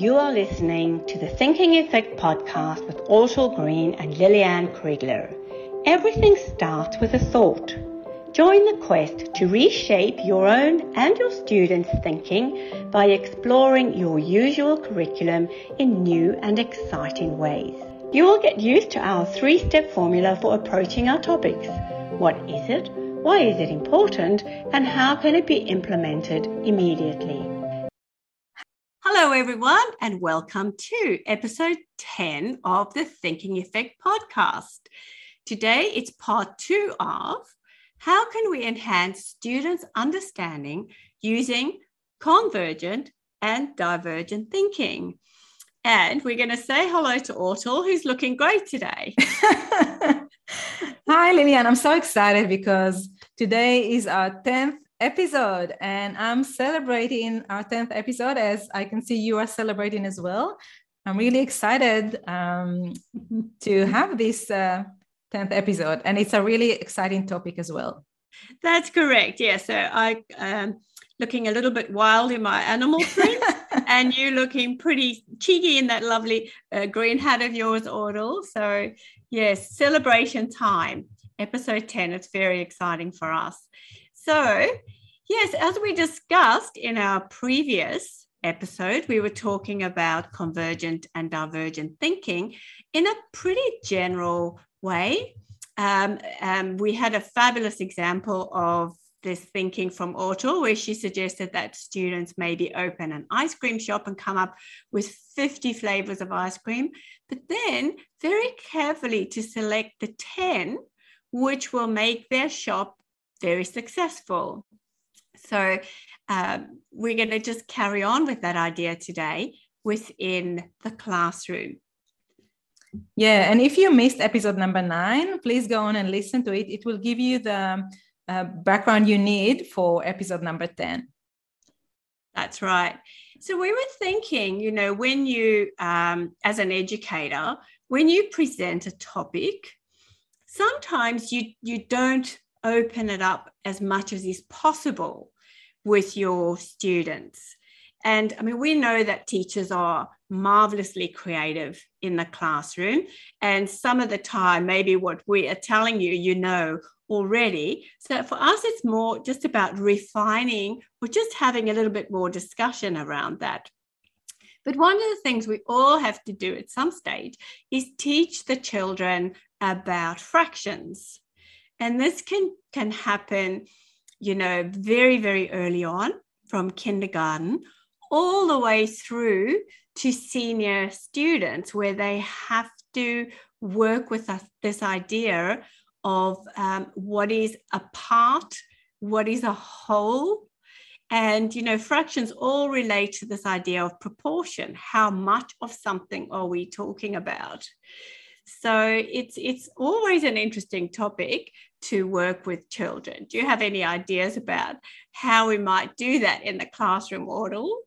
You are listening to the Thinking Effect podcast with Ortal Green and Liliane Kriegler. Everything starts with a thought. Join the quest to reshape your own and your students' thinking by exploring your usual curriculum in new and exciting ways. You will get used to our three step formula for approaching our topics. What is it? Why is it important? And how can it be implemented immediately? Hello, everyone, and welcome to episode 10 of the Thinking Effect podcast. Today, it's part two of how can we enhance students' understanding using convergent and divergent thinking. And we're going to say hello to Ortal, who's looking great today. Hi, Liliane. I'm so excited because today is our 10th episode and i'm celebrating our 10th episode as i can see you are celebrating as well. I'm really excited um, to have this uh, 10th episode and it's a really exciting topic as well. That's correct yeah so i um looking a little bit wild in my animal print and you looking pretty cheeky in that lovely uh, green hat of yours Ortal so yes celebration time. Episode 10 it's very exciting for us. So, yes, as we discussed in our previous episode, we were talking about convergent and divergent thinking in a pretty general way. Um, um, we had a fabulous example of this thinking from Ortal, where she suggested that students maybe open an ice cream shop and come up with 50 flavors of ice cream, but then very carefully to select the 10 which will make their shop very successful. So um, we're going to just carry on with that idea today within the classroom. Yeah, and if you missed episode number nine, please go on and listen to it. It will give you the uh, background you need for episode number 10. That's right. So we were thinking, you know, when you, um, as an educator, when you present a topic, sometimes you you don't open it up as much as is possible with your students. And I mean, we know that teachers are marvelously creative in the classroom. And some of the time, maybe what we are telling you, you know already. So for us, it's more just about refining or just having a little bit more discussion around that. But one of the things we all have to do at some stage is teach the children about fractions. And this can, can happen, you know, very, very early on from kindergarten all the way through to senior students, where they have to work with us, this idea of um, what is a part, what is a whole. And, you know, fractions all relate to this idea of proportion. How much of something are we talking about? So it's it's always an interesting topic to work with children. Do you have any ideas about how we might do that in the classroom model?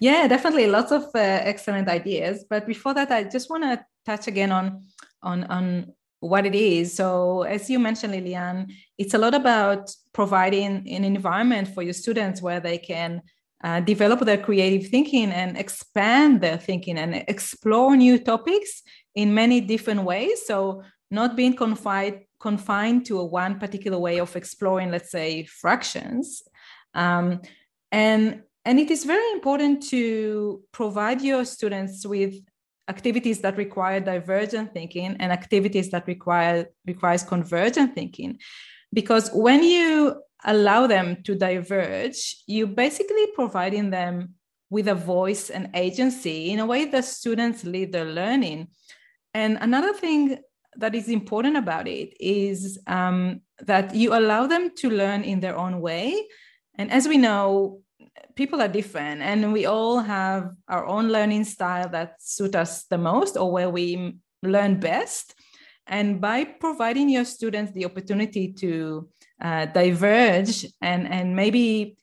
Yeah, definitely lots of uh, excellent ideas. But before that, I just want to touch again on on on what it is. So, as you mentioned, Liliane, it's a lot about providing an environment for your students where they can uh, develop their creative thinking and expand their thinking and explore new topics in many different ways. So, not being confined confined to a one particular way of exploring, let's say, fractions. Um, and, and it is very important to provide your students with activities that require divergent thinking and activities that require requires convergent thinking because when you allow them to diverge you're basically providing them with a voice and agency in a way that students lead their learning and another thing that is important about it is um, that you allow them to learn in their own way. And as we know, people are different and we all have our own learning style that suit us the most or where we learn best. And by providing your students the opportunity to uh, diverge and, and maybe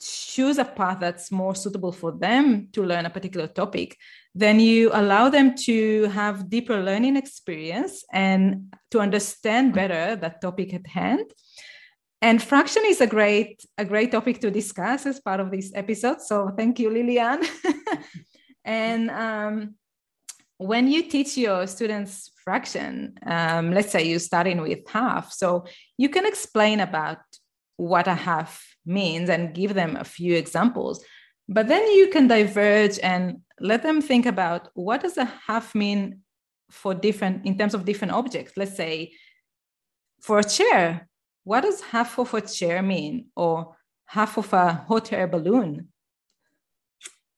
choose a path that's more suitable for them to learn a particular topic, then you allow them to have deeper learning experience and to understand better that topic at hand. And fraction is a great a great topic to discuss as part of this episode. So thank you liliane And um, when you teach your students fraction, um, let's say you're starting with half, so you can explain about what a half means and give them a few examples. But then you can diverge and let them think about what does a half mean for different in terms of different objects. Let's say for a chair, what does half of a chair mean? Or half of a hot air balloon?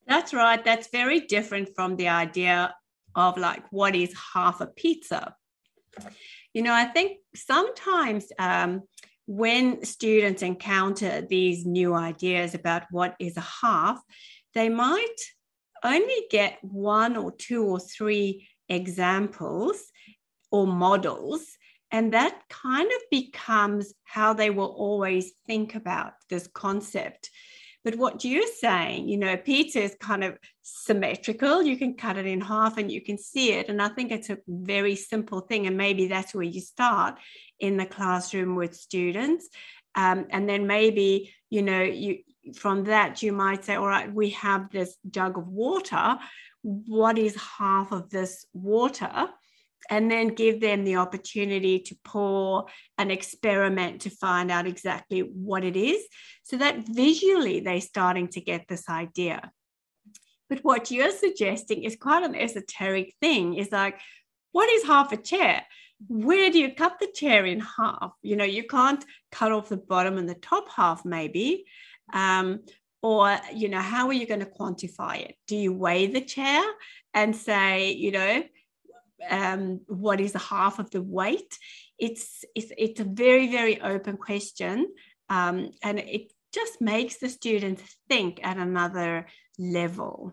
That's right. That's very different from the idea of like what is half a pizza. You know, I think sometimes um, when students encounter these new ideas about what is a half, they might only get one or two or three examples or models. And that kind of becomes how they will always think about this concept. But what you're saying, you know, pizza is kind of symmetrical. You can cut it in half and you can see it. And I think it's a very simple thing. And maybe that's where you start in the classroom with students. Um, and then maybe, you know, you from that you might say, all right, we have this jug of water. What is half of this water? and then give them the opportunity to pour and experiment to find out exactly what it is so that visually they're starting to get this idea but what you're suggesting is quite an esoteric thing is like what is half a chair where do you cut the chair in half you know you can't cut off the bottom and the top half maybe um, or you know how are you going to quantify it do you weigh the chair and say you know um, what is half of the weight? It's, it's, it's a very, very open question. Um, and it just makes the students think at another level.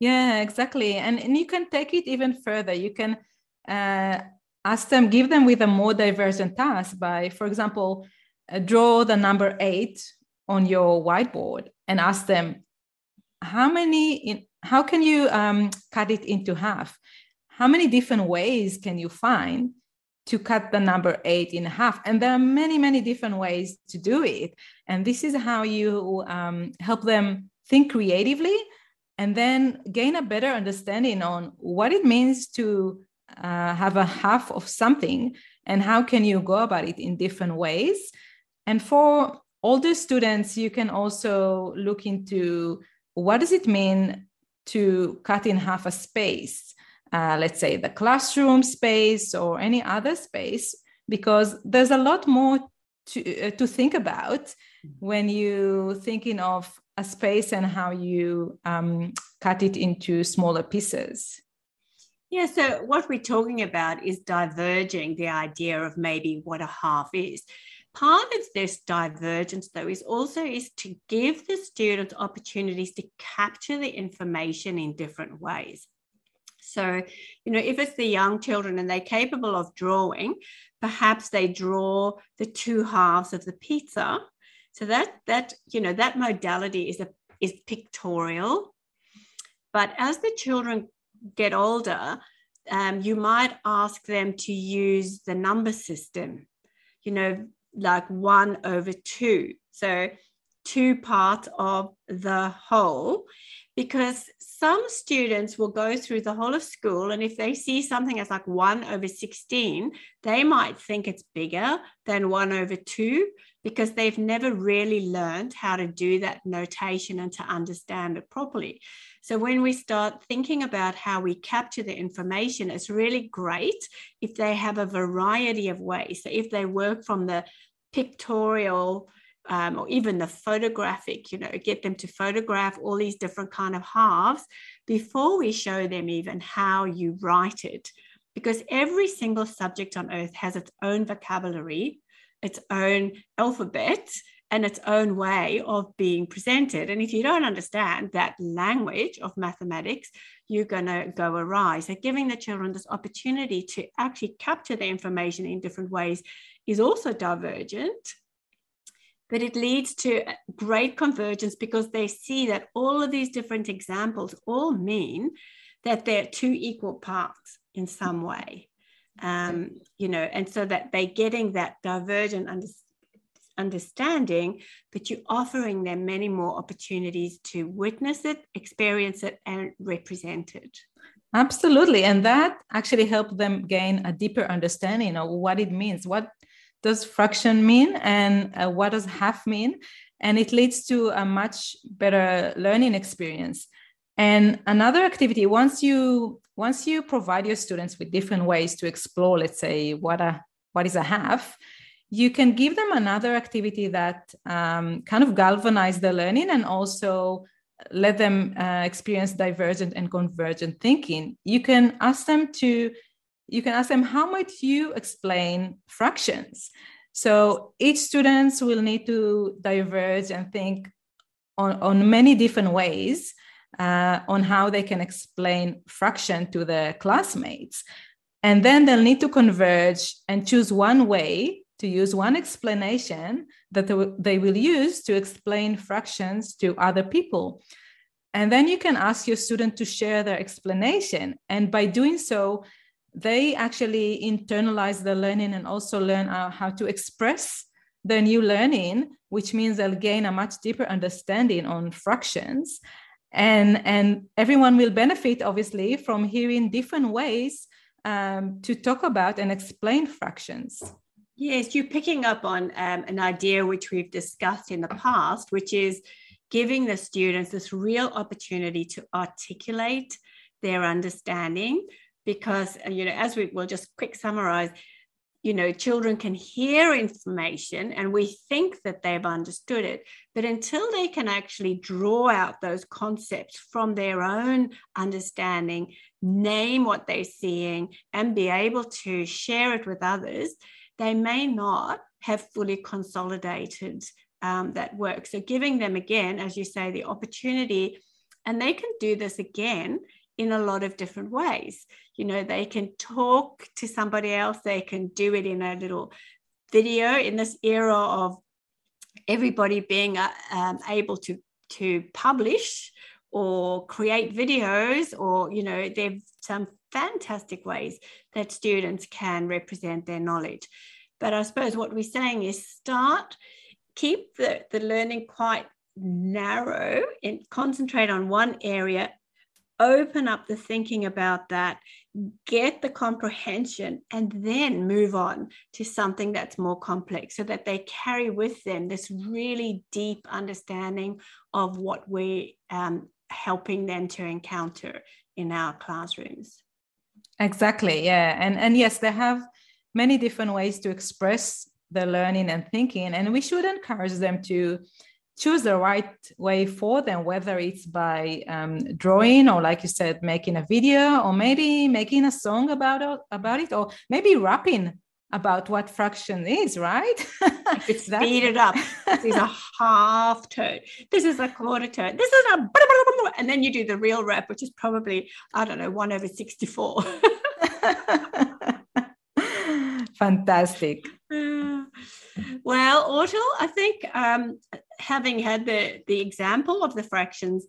Yeah, exactly. And, and you can take it even further. You can uh, ask them, give them with a more divergent task by, for example, uh, draw the number eight on your whiteboard and ask them, how many, in, how can you um, cut it into half? how many different ways can you find to cut the number eight in half? And there are many, many different ways to do it. And this is how you um, help them think creatively and then gain a better understanding on what it means to uh, have a half of something and how can you go about it in different ways. And for older students, you can also look into what does it mean to cut in half a space uh, let's say the classroom space or any other space because there's a lot more to, uh, to think about when you thinking of a space and how you um, cut it into smaller pieces yeah so what we're talking about is diverging the idea of maybe what a half is part of this divergence though is also is to give the students opportunities to capture the information in different ways so, you know, if it's the young children and they're capable of drawing, perhaps they draw the two halves of the pizza. So that that you know that modality is a is pictorial. But as the children get older, um, you might ask them to use the number system. You know, like one over two. So two parts of the whole because some students will go through the whole of school and if they see something as like 1 over 16 they might think it's bigger than 1 over 2 because they've never really learned how to do that notation and to understand it properly so when we start thinking about how we capture the information it's really great if they have a variety of ways so if they work from the pictorial um, or even the photographic, you know, get them to photograph all these different kind of halves before we show them even how you write it. Because every single subject on earth has its own vocabulary, its own alphabet, and its own way of being presented. And if you don't understand that language of mathematics, you're going to go awry. So, giving the children this opportunity to actually capture the information in different ways is also divergent but it leads to great convergence because they see that all of these different examples all mean that they're two equal parts in some way um, you know and so that they're getting that divergent under, understanding, but you're offering them many more opportunities to witness it, experience it, and represent it. Absolutely. And that actually helped them gain a deeper understanding of what it means. What does fraction mean and uh, what does half mean? And it leads to a much better learning experience. And another activity, once you once you provide your students with different ways to explore, let's say what a what is a half, you can give them another activity that um, kind of galvanize the learning and also let them uh, experience divergent and convergent thinking. You can ask them to you can ask them how might you explain fractions? So each students will need to diverge and think on, on many different ways uh, on how they can explain fraction to their classmates and then they'll need to converge and choose one way to use one explanation that they will use to explain fractions to other people. And then you can ask your student to share their explanation. And by doing so, they actually internalize the learning and also learn uh, how to express their new learning, which means they'll gain a much deeper understanding on fractions. And, and everyone will benefit, obviously, from hearing different ways um, to talk about and explain fractions. Yes, you're picking up on um, an idea which we've discussed in the past, which is giving the students this real opportunity to articulate their understanding. Because, you know, as we will just quick summarize, you know, children can hear information and we think that they've understood it. But until they can actually draw out those concepts from their own understanding, name what they're seeing, and be able to share it with others, they may not have fully consolidated um, that work. So, giving them again, as you say, the opportunity, and they can do this again in a lot of different ways. You know, they can talk to somebody else, they can do it in a little video in this era of everybody being uh, um, able to to publish or create videos or you know there's some fantastic ways that students can represent their knowledge. But I suppose what we're saying is start, keep the, the learning quite narrow and concentrate on one area, open up the thinking about that, get the comprehension, and then move on to something that's more complex so that they carry with them this really deep understanding of what we're um, helping them to encounter in our classrooms. Exactly. Yeah. And and yes, they have many different ways to express their learning and thinking, and we should encourage them to choose the right way for them, whether it's by um, drawing or, like you said, making a video, or maybe making a song about it, about it, or maybe rapping about what fraction is, right? It's that- speed it up. This is a half tone. This is a quarter tone. This is a and then you do the real rep, which is probably I don't know one over sixty-four. Fantastic. Well, Ortal, I think um, having had the the example of the fractions,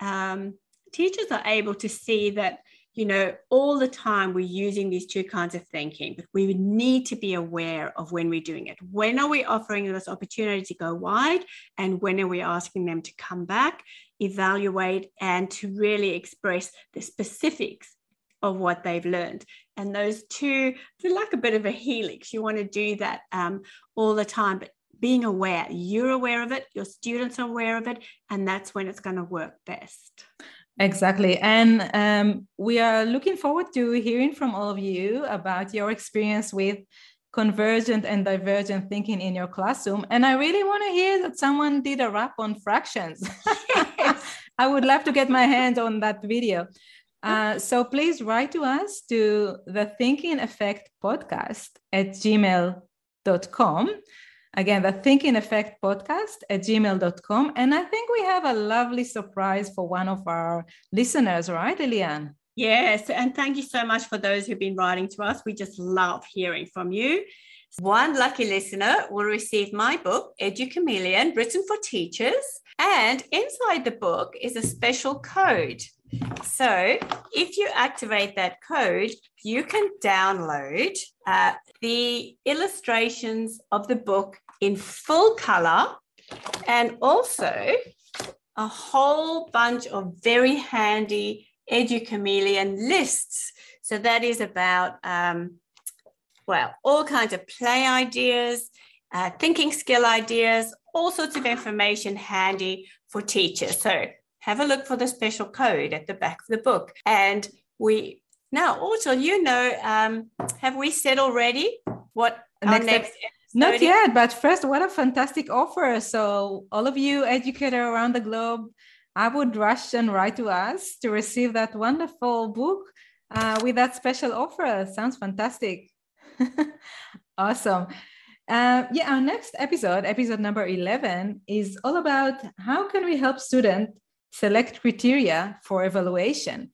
um, teachers are able to see that you know, all the time we're using these two kinds of thinking, but we need to be aware of when we're doing it. When are we offering this opportunity to go wide? And when are we asking them to come back, evaluate, and to really express the specifics of what they've learned? And those two, they're like a bit of a helix. You want to do that um, all the time, but being aware, you're aware of it, your students are aware of it, and that's when it's going to work best. Exactly. And um, we are looking forward to hearing from all of you about your experience with convergent and divergent thinking in your classroom. And I really want to hear that someone did a rap on fractions. Yes. I would love to get my hands on that video. Uh, so please write to us to the Thinking Effect podcast at gmail.com. Again, the Thinking Effect podcast at gmail.com. And I think we have a lovely surprise for one of our listeners, right, Liliane? Yes. And thank you so much for those who've been writing to us. We just love hearing from you. One lucky listener will receive my book, Educhameleon, written for teachers. And inside the book is a special code. So if you activate that code, you can download uh, the illustrations of the book in full color and also a whole bunch of very handy Educhameleon lists. So that is about, um, well, all kinds of play ideas, uh, thinking skill ideas, all sorts of information handy for teachers. So have a look for the special code at the back of the book. And we now also, you know, um, have we said already what next our next not yet, but first, what a fantastic offer. So, all of you educators around the globe, I would rush and write to us to receive that wonderful book uh, with that special offer. Sounds fantastic. awesome. Uh, yeah, our next episode, episode number 11, is all about how can we help students select criteria for evaluation.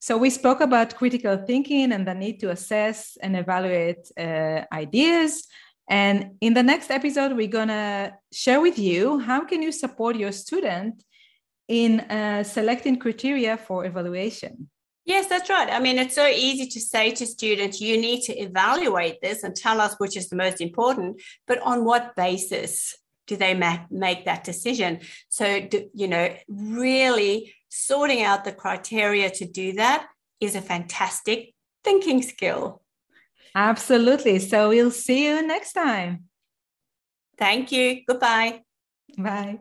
So we spoke about critical thinking and the need to assess and evaluate uh, ideas. And in the next episode, we're gonna share with you how can you support your student in uh, selecting criteria for evaluation. Yes, that's right. I mean, it's so easy to say to students, you need to evaluate this and tell us which is the most important, but on what basis do they ma- make that decision? So, do, you know, really sorting out the criteria to do that is a fantastic thinking skill. Absolutely. So we'll see you next time. Thank you. Goodbye. Bye.